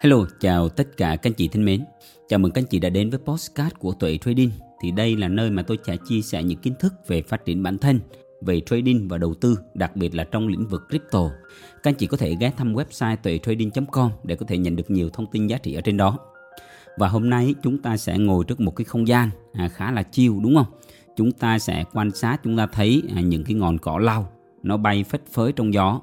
Hello, chào tất cả các anh chị thân mến. Chào mừng các anh chị đã đến với postcard của Tuệ Trading. Thì đây là nơi mà tôi sẽ chia sẻ những kiến thức về phát triển bản thân, về trading và đầu tư, đặc biệt là trong lĩnh vực crypto. Các anh chị có thể ghé thăm website tuetrading.com để có thể nhận được nhiều thông tin giá trị ở trên đó. Và hôm nay chúng ta sẽ ngồi trước một cái không gian à, khá là chiêu đúng không? Chúng ta sẽ quan sát, chúng ta thấy à, những cái ngọn cỏ lau nó bay phất phới trong gió.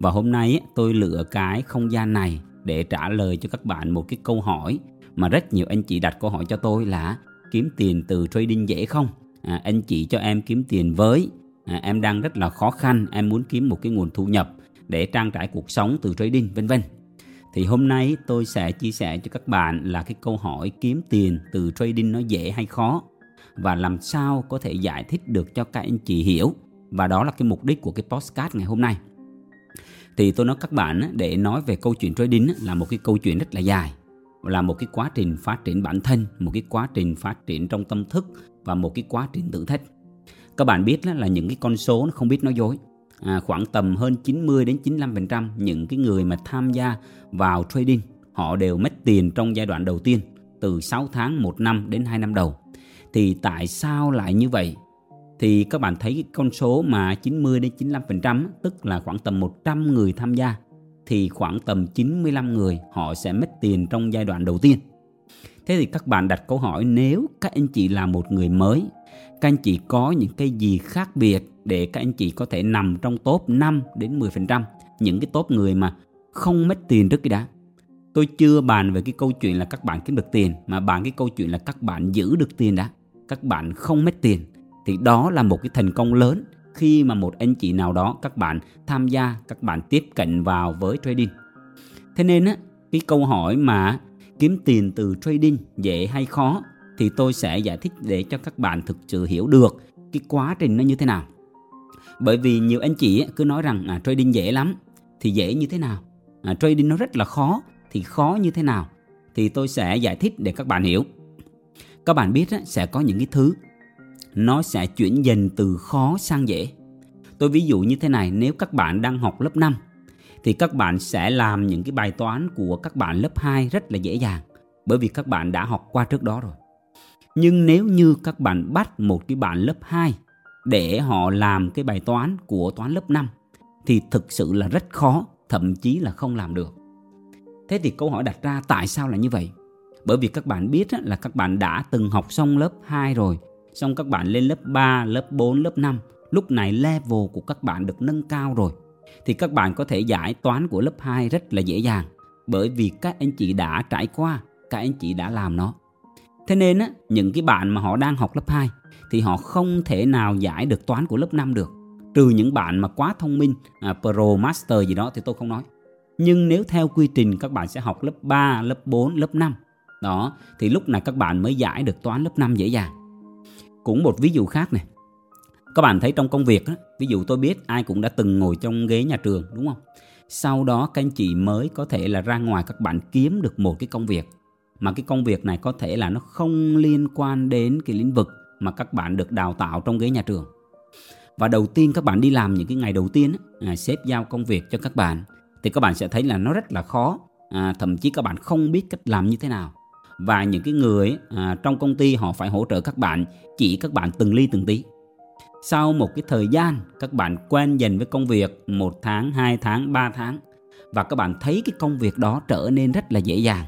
Và hôm nay tôi lựa cái không gian này để trả lời cho các bạn một cái câu hỏi mà rất nhiều anh chị đặt câu hỏi cho tôi là kiếm tiền từ trading dễ không? À, anh chị cho em kiếm tiền với à, em đang rất là khó khăn, em muốn kiếm một cái nguồn thu nhập để trang trải cuộc sống từ trading vân vân. Thì hôm nay tôi sẽ chia sẻ cho các bạn là cái câu hỏi kiếm tiền từ trading nó dễ hay khó và làm sao có thể giải thích được cho các anh chị hiểu và đó là cái mục đích của cái postcard ngày hôm nay thì tôi nói các bạn để nói về câu chuyện trading là một cái câu chuyện rất là dài là một cái quá trình phát triển bản thân một cái quá trình phát triển trong tâm thức và một cái quá trình thử thách các bạn biết là những cái con số nó không biết nói dối à, khoảng tầm hơn 90 đến 95% những cái người mà tham gia vào trading họ đều mất tiền trong giai đoạn đầu tiên từ 6 tháng, 1 năm đến 2 năm đầu. Thì tại sao lại như vậy? Thì các bạn thấy con số mà 90 đến 95% tức là khoảng tầm 100 người tham gia thì khoảng tầm 95 người họ sẽ mất tiền trong giai đoạn đầu tiên. Thế thì các bạn đặt câu hỏi nếu các anh chị là một người mới, các anh chị có những cái gì khác biệt để các anh chị có thể nằm trong top 5 đến 10%, những cái top người mà không mất tiền trước cái đã. Tôi chưa bàn về cái câu chuyện là các bạn kiếm được tiền mà bàn cái câu chuyện là các bạn giữ được tiền đã. Các bạn không mất tiền thì đó là một cái thành công lớn khi mà một anh chị nào đó các bạn tham gia các bạn tiếp cận vào với trading. Thế nên á cái câu hỏi mà kiếm tiền từ trading dễ hay khó thì tôi sẽ giải thích để cho các bạn thực sự hiểu được cái quá trình nó như thế nào. Bởi vì nhiều anh chị cứ nói rằng à, trading dễ lắm thì dễ như thế nào? À, trading nó rất là khó thì khó như thế nào? Thì tôi sẽ giải thích để các bạn hiểu. Các bạn biết á, sẽ có những cái thứ nó sẽ chuyển dần từ khó sang dễ. Tôi ví dụ như thế này, nếu các bạn đang học lớp 5 thì các bạn sẽ làm những cái bài toán của các bạn lớp 2 rất là dễ dàng bởi vì các bạn đã học qua trước đó rồi. Nhưng nếu như các bạn bắt một cái bạn lớp 2 để họ làm cái bài toán của toán lớp 5 thì thực sự là rất khó, thậm chí là không làm được. Thế thì câu hỏi đặt ra tại sao là như vậy? Bởi vì các bạn biết là các bạn đã từng học xong lớp 2 rồi xong các bạn lên lớp 3, lớp 4, lớp 5 lúc này level của các bạn được nâng cao rồi. Thì các bạn có thể giải toán của lớp 2 rất là dễ dàng. Bởi vì các anh chị đã trải qua các anh chị đã làm nó. Thế nên á, những cái bạn mà họ đang học lớp 2 thì họ không thể nào giải được toán của lớp 5 được. Trừ những bạn mà quá thông minh à, pro master gì đó thì tôi không nói. Nhưng nếu theo quy trình các bạn sẽ học lớp 3, lớp 4, lớp 5 đó thì lúc này các bạn mới giải được toán lớp 5 dễ dàng cũng một ví dụ khác này. Các bạn thấy trong công việc đó, ví dụ tôi biết ai cũng đã từng ngồi trong ghế nhà trường đúng không? Sau đó các anh chị mới có thể là ra ngoài các bạn kiếm được một cái công việc. Mà cái công việc này có thể là nó không liên quan đến cái lĩnh vực mà các bạn được đào tạo trong ghế nhà trường. Và đầu tiên các bạn đi làm những cái ngày đầu tiên à, sếp giao công việc cho các bạn thì các bạn sẽ thấy là nó rất là khó. À, thậm chí các bạn không biết cách làm như thế nào và những cái người à, trong công ty họ phải hỗ trợ các bạn chỉ các bạn từng ly từng tí. Sau một cái thời gian các bạn quen dần với công việc một tháng hai tháng ba tháng và các bạn thấy cái công việc đó trở nên rất là dễ dàng.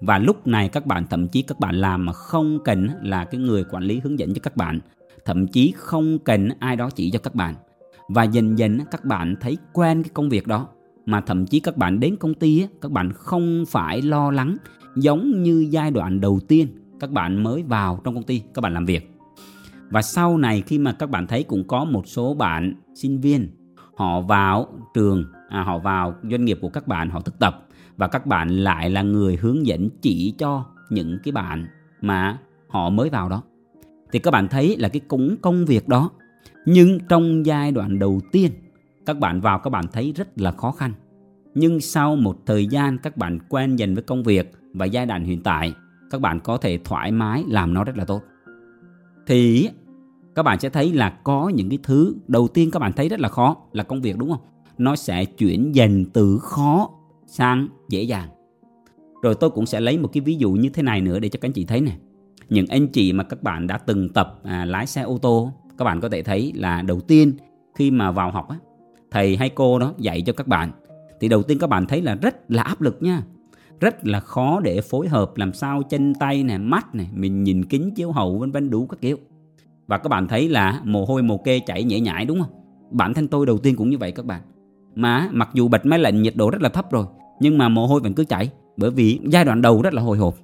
Và lúc này các bạn thậm chí các bạn làm mà không cần là cái người quản lý hướng dẫn cho các bạn thậm chí không cần ai đó chỉ cho các bạn. Và dần dần các bạn thấy quen cái công việc đó mà thậm chí các bạn đến công ty các bạn không phải lo lắng. Giống như giai đoạn đầu tiên các bạn mới vào trong công ty các bạn làm việc. Và sau này khi mà các bạn thấy cũng có một số bạn sinh viên họ vào trường à, họ vào doanh nghiệp của các bạn họ thực tập. Và các bạn lại là người hướng dẫn chỉ cho những cái bạn mà họ mới vào đó. Thì các bạn thấy là cái cũng công việc đó. Nhưng trong giai đoạn đầu tiên các bạn vào các bạn thấy rất là khó khăn. Nhưng sau một thời gian các bạn quen dần với công việc và giai đoạn hiện tại các bạn có thể thoải mái làm nó rất là tốt. Thì các bạn sẽ thấy là có những cái thứ đầu tiên các bạn thấy rất là khó là công việc đúng không? Nó sẽ chuyển dần từ khó sang dễ dàng. Rồi tôi cũng sẽ lấy một cái ví dụ như thế này nữa để cho các anh chị thấy nè. Những anh chị mà các bạn đã từng tập à, lái xe ô tô các bạn có thể thấy là đầu tiên khi mà vào học á, thầy hay cô đó dạy cho các bạn. Thì đầu tiên các bạn thấy là rất là áp lực nha. Rất là khó để phối hợp làm sao chân tay này mắt này mình nhìn kính chiếu hậu, vân vân, đủ các kiểu. Và các bạn thấy là mồ hôi, mồ kê chảy nhễ nhại, đúng không? Bản thân tôi đầu tiên cũng như vậy các bạn. Mà mặc dù bật máy lạnh, nhiệt độ rất là thấp rồi, nhưng mà mồ hôi vẫn cứ chảy, bởi vì giai đoạn đầu rất là hồi hộp.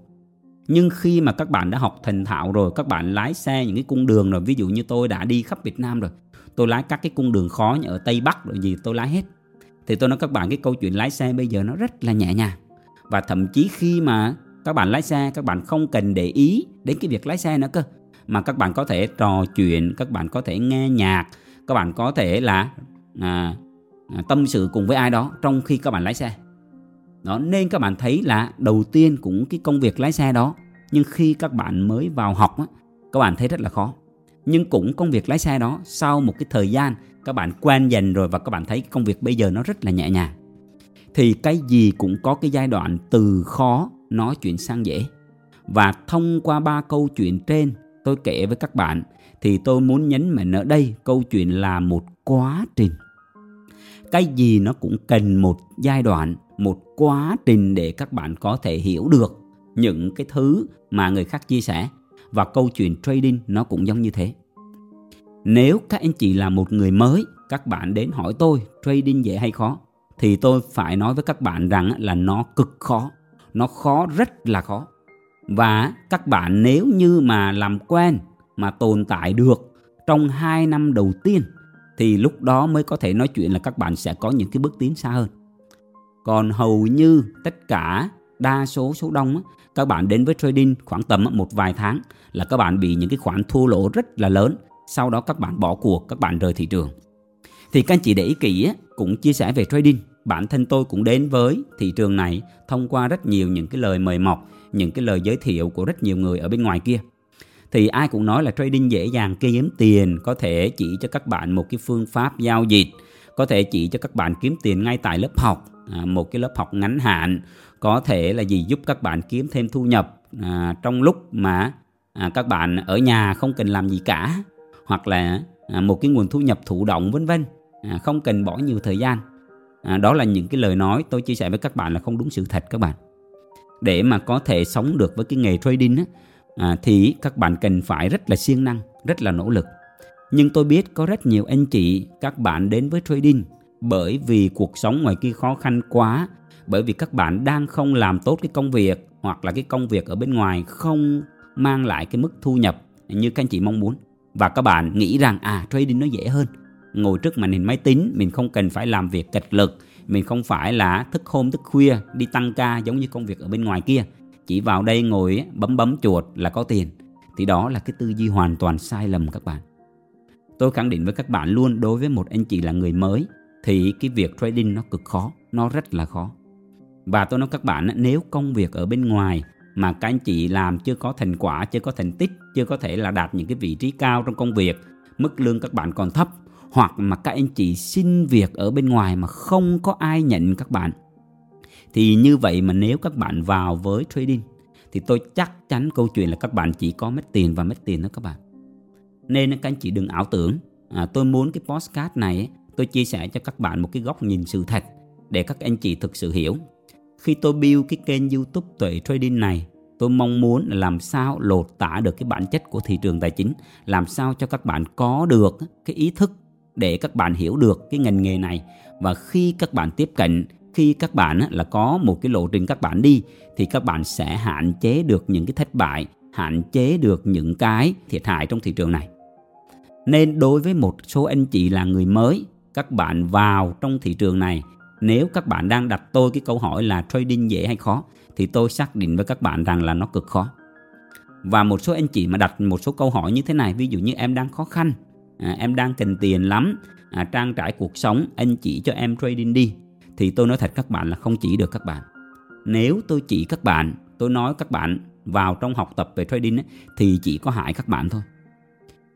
Nhưng khi mà các bạn đã học thành thạo rồi, các bạn lái xe những cái cung đường rồi, ví dụ như tôi đã đi khắp Việt Nam rồi tôi lái các cái cung đường khó như ở Tây Bắc rồi gì tôi lái hết. Thì tôi nói các bạn cái câu chuyện lái xe bây giờ nó rất là nhẹ nhàng. Và thậm chí khi mà các bạn lái xe các bạn không cần để ý đến cái việc lái xe nữa cơ mà các bạn có thể trò chuyện các bạn có thể nghe nhạc các bạn có thể là à, à tâm sự cùng với ai đó trong khi các bạn lái xe. Đó nên các bạn thấy là đầu tiên cũng cái công việc lái xe đó nhưng khi các bạn mới vào học á, các bạn thấy rất là khó nhưng cũng công việc lái xe đó, sau một cái thời gian, các bạn quen dần rồi và các bạn thấy công việc bây giờ nó rất là nhẹ nhàng. Thì cái gì cũng có cái giai đoạn từ khó nói chuyện sang dễ. Và thông qua ba câu chuyện trên, tôi kể với các bạn, thì tôi muốn nhấn mạnh ở đây câu chuyện là một quá trình. Cái gì nó cũng cần một giai đoạn, một quá trình để các bạn có thể hiểu được những cái thứ mà người khác chia sẻ và câu chuyện trading nó cũng giống như thế. Nếu các anh chị là một người mới, các bạn đến hỏi tôi, trading dễ hay khó? Thì tôi phải nói với các bạn rằng là nó cực khó. Nó khó, rất là khó. Và các bạn nếu như mà làm quen, mà tồn tại được trong 2 năm đầu tiên, thì lúc đó mới có thể nói chuyện là các bạn sẽ có những cái bước tiến xa hơn. Còn hầu như tất cả đa số số đông các bạn đến với trading khoảng tầm một vài tháng là các bạn bị những cái khoản thua lỗ rất là lớn, sau đó các bạn bỏ cuộc, các bạn rời thị trường. Thì các anh chị để ý kỹ cũng chia sẻ về trading, bản thân tôi cũng đến với thị trường này thông qua rất nhiều những cái lời mời mọc, những cái lời giới thiệu của rất nhiều người ở bên ngoài kia. Thì ai cũng nói là trading dễ dàng kiếm tiền có thể chỉ cho các bạn một cái phương pháp giao dịch có thể chỉ cho các bạn kiếm tiền ngay tại lớp học à, một cái lớp học ngắn hạn có thể là gì giúp các bạn kiếm thêm thu nhập à, trong lúc mà à, các bạn ở nhà không cần làm gì cả hoặc là à, một cái nguồn thu nhập thụ động vân vân à, không cần bỏ nhiều thời gian à, đó là những cái lời nói tôi chia sẻ với các bạn là không đúng sự thật các bạn để mà có thể sống được với cái nghề trading á, à, thì các bạn cần phải rất là siêng năng, rất là nỗ lực. Nhưng tôi biết có rất nhiều anh chị, các bạn đến với trading bởi vì cuộc sống ngoài kia khó khăn quá, bởi vì các bạn đang không làm tốt cái công việc hoặc là cái công việc ở bên ngoài không mang lại cái mức thu nhập như các anh chị mong muốn. Và các bạn nghĩ rằng à trading nó dễ hơn. Ngồi trước màn hình máy tính mình không cần phải làm việc cật lực, mình không phải là thức hôm thức khuya đi tăng ca giống như công việc ở bên ngoài kia chỉ vào đây ngồi bấm bấm chuột là có tiền thì đó là cái tư duy hoàn toàn sai lầm các bạn tôi khẳng định với các bạn luôn đối với một anh chị là người mới thì cái việc trading nó cực khó nó rất là khó và tôi nói các bạn nếu công việc ở bên ngoài mà các anh chị làm chưa có thành quả chưa có thành tích chưa có thể là đạt những cái vị trí cao trong công việc mức lương các bạn còn thấp hoặc mà các anh chị xin việc ở bên ngoài mà không có ai nhận các bạn thì như vậy mà nếu các bạn vào với trading thì tôi chắc chắn câu chuyện là các bạn chỉ có mất tiền và mất tiền đó các bạn. Nên các anh chị đừng ảo tưởng. À, tôi muốn cái postcard này tôi chia sẻ cho các bạn một cái góc nhìn sự thật để các anh chị thực sự hiểu. Khi tôi build cái kênh YouTube Tuệ Trading này, tôi mong muốn là làm sao lột tả được cái bản chất của thị trường tài chính, làm sao cho các bạn có được cái ý thức để các bạn hiểu được cái ngành nghề này và khi các bạn tiếp cận khi các bạn là có một cái lộ trình các bạn đi thì các bạn sẽ hạn chế được những cái thất bại hạn chế được những cái thiệt hại trong thị trường này nên đối với một số anh chị là người mới các bạn vào trong thị trường này. Nếu các bạn đang đặt tôi cái câu hỏi là trading dễ hay khó thì tôi xác định với các bạn rằng là nó cực khó. Và một số anh chị mà đặt một số câu hỏi như thế này ví dụ như em đang khó khăn à, em đang cần tiền lắm à, trang trải cuộc sống anh chỉ cho em trading đi thì tôi nói thật các bạn là không chỉ được các bạn. Nếu tôi chỉ các bạn tôi nói các bạn vào trong học tập về trading ấy, thì chỉ có hại các bạn thôi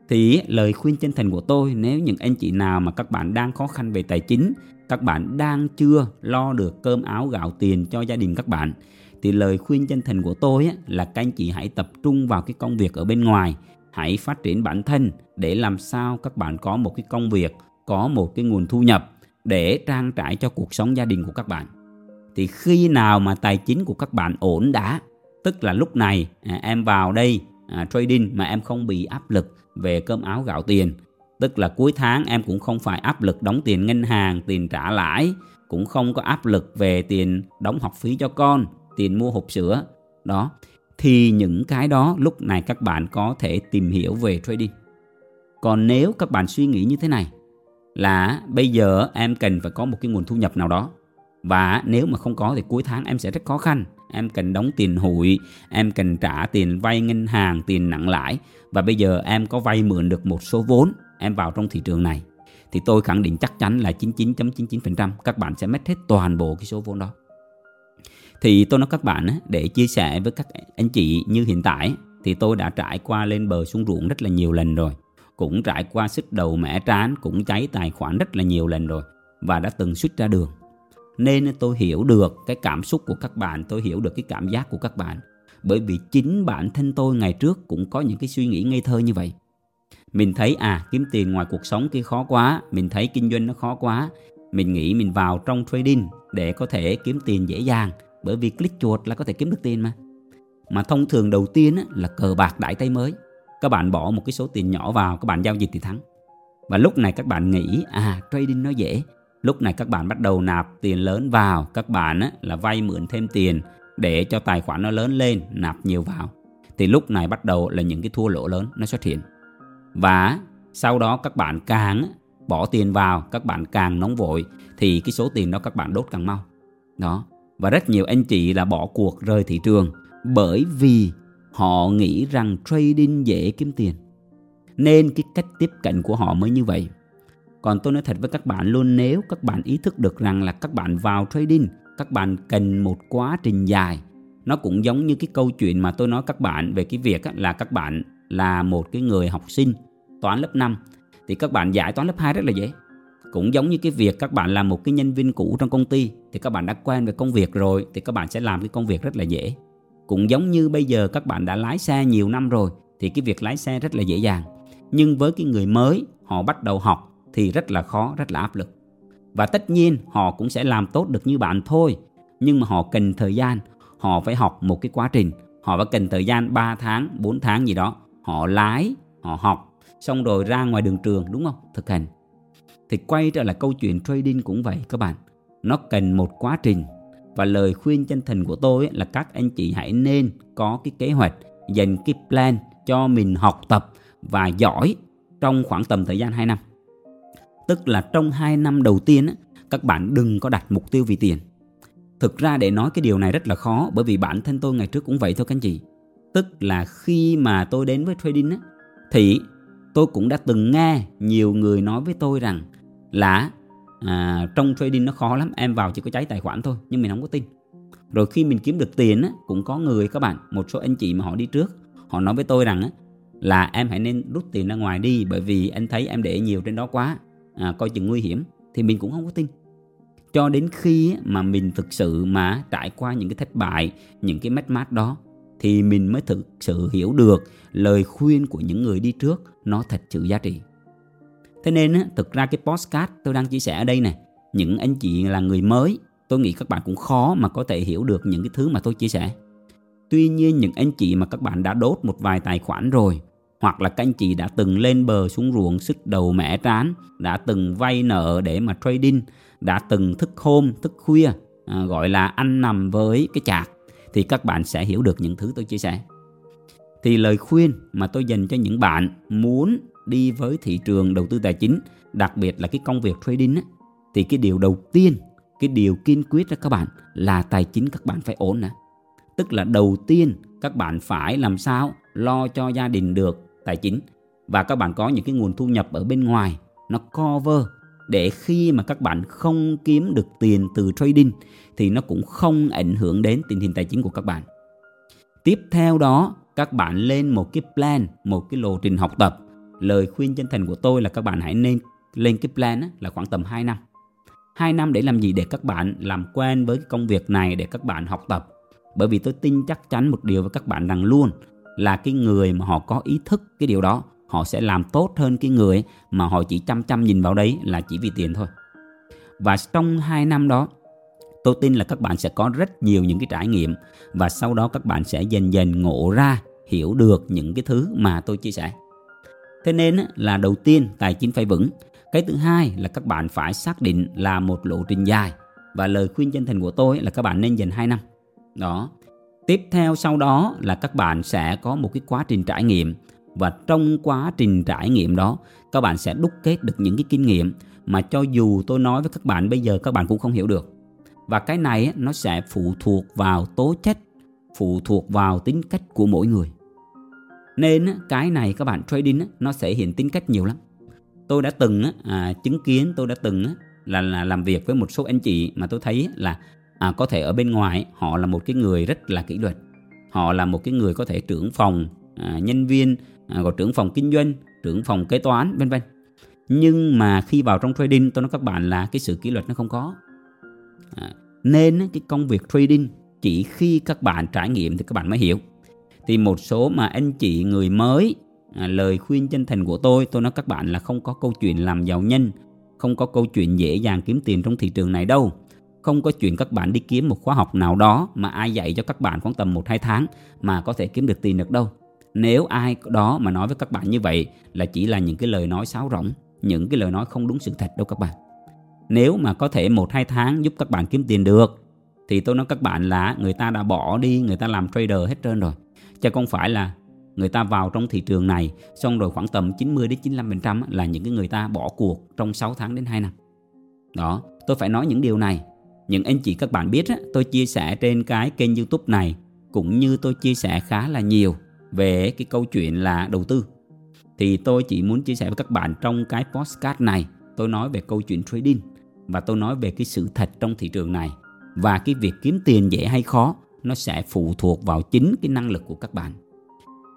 thì lời khuyên chân thành của tôi nếu những anh chị nào mà các bạn đang khó khăn về tài chính các bạn đang chưa lo được cơm áo gạo tiền cho gia đình các bạn thì lời khuyên chân thành của tôi á, là các anh chị hãy tập trung vào cái công việc ở bên ngoài hãy phát triển bản thân để làm sao các bạn có một cái công việc có một cái nguồn thu nhập để trang trải cho cuộc sống gia đình của các bạn. Thì khi nào mà tài chính của các bạn ổn đã tức là lúc này à, em vào đây à, trading mà em không bị áp lực về cơm áo gạo tiền. Tức là cuối tháng em cũng không phải áp lực đóng tiền ngân hàng, tiền trả lãi, cũng không có áp lực về tiền đóng học phí cho con, tiền mua hộp sữa. Đó, thì những cái đó lúc này các bạn có thể tìm hiểu về trading. Còn nếu các bạn suy nghĩ như thế này, là bây giờ em cần phải có một cái nguồn thu nhập nào đó, và nếu mà không có thì cuối tháng em sẽ rất khó khăn em cần đóng tiền hụi, em cần trả tiền vay ngân hàng, tiền nặng lãi. Và bây giờ em có vay mượn được một số vốn, em vào trong thị trường này. Thì tôi khẳng định chắc chắn là 99.99% các bạn sẽ mất hết toàn bộ cái số vốn đó. Thì tôi nói các bạn để chia sẻ với các anh chị như hiện tại, thì tôi đã trải qua lên bờ xuống ruộng rất là nhiều lần rồi. Cũng trải qua sức đầu mẻ trán, cũng cháy tài khoản rất là nhiều lần rồi. Và đã từng suýt ra đường nên tôi hiểu được cái cảm xúc của các bạn, tôi hiểu được cái cảm giác của các bạn. Bởi vì chính bản thân tôi ngày trước cũng có những cái suy nghĩ ngây thơ như vậy. Mình thấy à kiếm tiền ngoài cuộc sống kia khó quá, mình thấy kinh doanh nó khó quá. Mình nghĩ mình vào trong trading để có thể kiếm tiền dễ dàng, bởi vì click chuột là có thể kiếm được tiền mà. Mà thông thường đầu tiên là cờ bạc đại tay mới. Các bạn bỏ một cái số tiền nhỏ vào, các bạn giao dịch thì thắng. Và lúc này các bạn nghĩ à trading nó dễ lúc này các bạn bắt đầu nạp tiền lớn vào. Các bạn á, là vay mượn thêm tiền để cho tài khoản nó lớn lên nạp nhiều vào. Thì lúc này bắt đầu là những cái thua lỗ lớn nó xuất hiện. Và sau đó các bạn càng bỏ tiền vào các bạn càng nóng vội thì cái số tiền đó các bạn đốt càng mau. Đó. Và rất nhiều anh chị là bỏ cuộc rời thị trường bởi vì họ nghĩ rằng trading dễ kiếm tiền. Nên cái cách tiếp cận của họ mới như vậy còn tôi nói thật với các bạn luôn nếu các bạn ý thức được rằng là các bạn vào trading các bạn cần một quá trình dài nó cũng giống như cái câu chuyện mà tôi nói các bạn về cái việc là các bạn là một cái người học sinh toán lớp 5 thì các bạn giải toán lớp 2 rất là dễ cũng giống như cái việc các bạn làm một cái nhân viên cũ trong công ty thì các bạn đã quen với công việc rồi thì các bạn sẽ làm cái công việc rất là dễ cũng giống như bây giờ các bạn đã lái xe nhiều năm rồi thì cái việc lái xe rất là dễ dàng nhưng với cái người mới họ bắt đầu học thì rất là khó, rất là áp lực. Và tất nhiên họ cũng sẽ làm tốt được như bạn thôi, nhưng mà họ cần thời gian. Họ phải học một cái quá trình. Họ phải cần thời gian 3 tháng 4 tháng gì đó. Họ lái, họ học, xong rồi ra ngoài đường trường, đúng không? Thực hành. Thì quay trở lại câu chuyện trading cũng vậy các bạn. Nó cần một quá trình. Và lời khuyên chân thành của tôi là các anh chị hãy nên có cái kế hoạch, dành cái plan cho mình học tập và giỏi trong khoảng tầm thời gian 2 năm tức là trong 2 năm đầu tiên các bạn đừng có đặt mục tiêu vì tiền. Thực ra để nói cái điều này rất là khó bởi vì bản thân tôi ngày trước cũng vậy thôi các anh chị. Tức là khi mà tôi đến với trading á, thì tôi cũng đã từng nghe nhiều người nói với tôi rằng là à, trong trading nó khó lắm em vào chỉ có cháy tài khoản thôi nhưng mình không có tin. Rồi khi mình kiếm được tiền á, cũng có người các bạn một số anh chị mà họ đi trước họ nói với tôi rằng á, là em hãy nên rút tiền ra ngoài đi bởi vì anh thấy em để nhiều trên đó quá à, coi chừng nguy hiểm thì mình cũng không có tin. Cho đến khi mà mình thực sự mà trải qua những cái thất bại những cái mất mát đó thì mình mới thực sự hiểu được lời khuyên của những người đi trước nó thật sự giá trị. Thế nên thực ra cái postcard tôi đang chia sẻ ở đây này những anh chị là người mới tôi nghĩ các bạn cũng khó mà có thể hiểu được những cái thứ mà tôi chia sẻ. Tuy nhiên những anh chị mà các bạn đã đốt một vài tài khoản rồi hoặc là các anh chị đã từng lên bờ xuống ruộng sức đầu mẻ trán đã từng vay nợ để mà trading đã từng thức hôm thức khuya à, gọi là ăn nằm với cái chạc thì các bạn sẽ hiểu được những thứ tôi chia sẻ. Thì lời khuyên mà tôi dành cho những bạn muốn đi với thị trường đầu tư tài chính đặc biệt là cái công việc trading á, thì cái điều đầu tiên cái điều kiên quyết đó các bạn là tài chính các bạn phải ổn nè. Tức là đầu tiên các bạn phải làm sao lo cho gia đình được tài chính và các bạn có những cái nguồn thu nhập ở bên ngoài nó cover để khi mà các bạn không kiếm được tiền từ trading thì nó cũng không ảnh hưởng đến tình hình tài chính của các bạn. Tiếp theo đó, các bạn lên một cái plan, một cái lộ trình học tập. Lời khuyên chân thành của tôi là các bạn hãy nên lên cái plan là khoảng tầm 2 năm. 2 năm để làm gì? Để các bạn làm quen với công việc này, để các bạn học tập. bởi vì tôi tin chắc chắn một điều với các bạn rằng luôn là cái người mà họ có ý thức cái điều đó, họ sẽ làm tốt hơn cái người mà họ chỉ chăm chăm nhìn vào đấy là chỉ vì tiền thôi. Và trong hai năm đó, tôi tin là các bạn sẽ có rất nhiều những cái trải nghiệm và sau đó các bạn sẽ dần dần ngộ ra, hiểu được những cái thứ mà tôi chia sẻ. Thế nên là đầu tiên tài chính phải vững. Cái thứ hai là các bạn phải xác định là một lộ trình dài. Và lời khuyên chân thành của tôi là các bạn nên dành 2 năm. Đó tiếp theo sau đó là các bạn sẽ có một cái quá trình trải nghiệm. Và trong quá trình trải nghiệm đó các bạn sẽ đúc kết được những cái kinh nghiệm mà cho dù tôi nói với các bạn bây giờ các bạn cũng không hiểu được. Và cái này nó sẽ phụ thuộc vào tố chất phụ thuộc vào tính cách của mỗi người. Nên cái này các bạn trading nó sẽ hiện tính cách nhiều lắm. Tôi đã từng à, chứng kiến tôi đã từng là, là làm việc với một số anh chị mà tôi thấy là à, có thể ở bên ngoài họ là một cái người rất là kỷ luật. Họ là một cái người có thể trưởng phòng à, nhân viên à, gọi trưởng phòng kinh doanh trưởng phòng kế toán vân vân. Nhưng mà khi vào trong trading tôi nói các bạn là cái sự kỷ luật nó không có. À, nên cái công việc trading chỉ khi các bạn trải nghiệm thì các bạn mới hiểu. Thì một số mà anh chị người mới à, lời khuyên chân thành của tôi tôi nói các bạn là không có câu chuyện làm giàu nhanh không có câu chuyện dễ dàng kiếm tiền trong thị trường này đâu không có chuyện các bạn đi kiếm một khóa học nào đó mà ai dạy cho các bạn khoảng tầm 1-2 tháng mà có thể kiếm được tiền được đâu nếu ai đó mà nói với các bạn như vậy là chỉ là những cái lời nói sáo rỗng những cái lời nói không đúng sự thật đâu các bạn nếu mà có thể một hai tháng giúp các bạn kiếm tiền được thì tôi nói các bạn là người ta đã bỏ đi người ta làm trader hết trơn rồi chứ không phải là người ta vào trong thị trường này xong rồi khoảng tầm 90 đến 95% là những cái người ta bỏ cuộc trong 6 tháng đến 2 năm. Đó, tôi phải nói những điều này. Những anh chị các bạn biết tôi chia sẻ trên cái kênh YouTube này cũng như tôi chia sẻ khá là nhiều về cái câu chuyện là đầu tư. Thì tôi chỉ muốn chia sẻ với các bạn trong cái postcard này, tôi nói về câu chuyện trading và tôi nói về cái sự thật trong thị trường này và cái việc kiếm tiền dễ hay khó nó sẽ phụ thuộc vào chính cái năng lực của các bạn.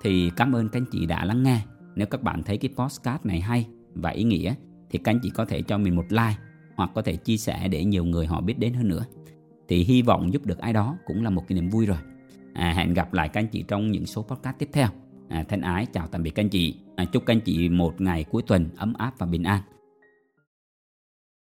Thì cảm ơn các anh chị đã lắng nghe. Nếu các bạn thấy cái postcard này hay và ý nghĩa thì các anh chị có thể cho mình một like hoặc có thể chia sẻ để nhiều người họ biết đến hơn nữa. Thì hy vọng giúp được ai đó cũng là một cái niềm vui rồi. À, hẹn gặp lại các anh chị trong những số podcast tiếp theo. À, thân ái chào tạm biệt các anh chị. À, chúc các anh chị một ngày cuối tuần ấm áp và bình an.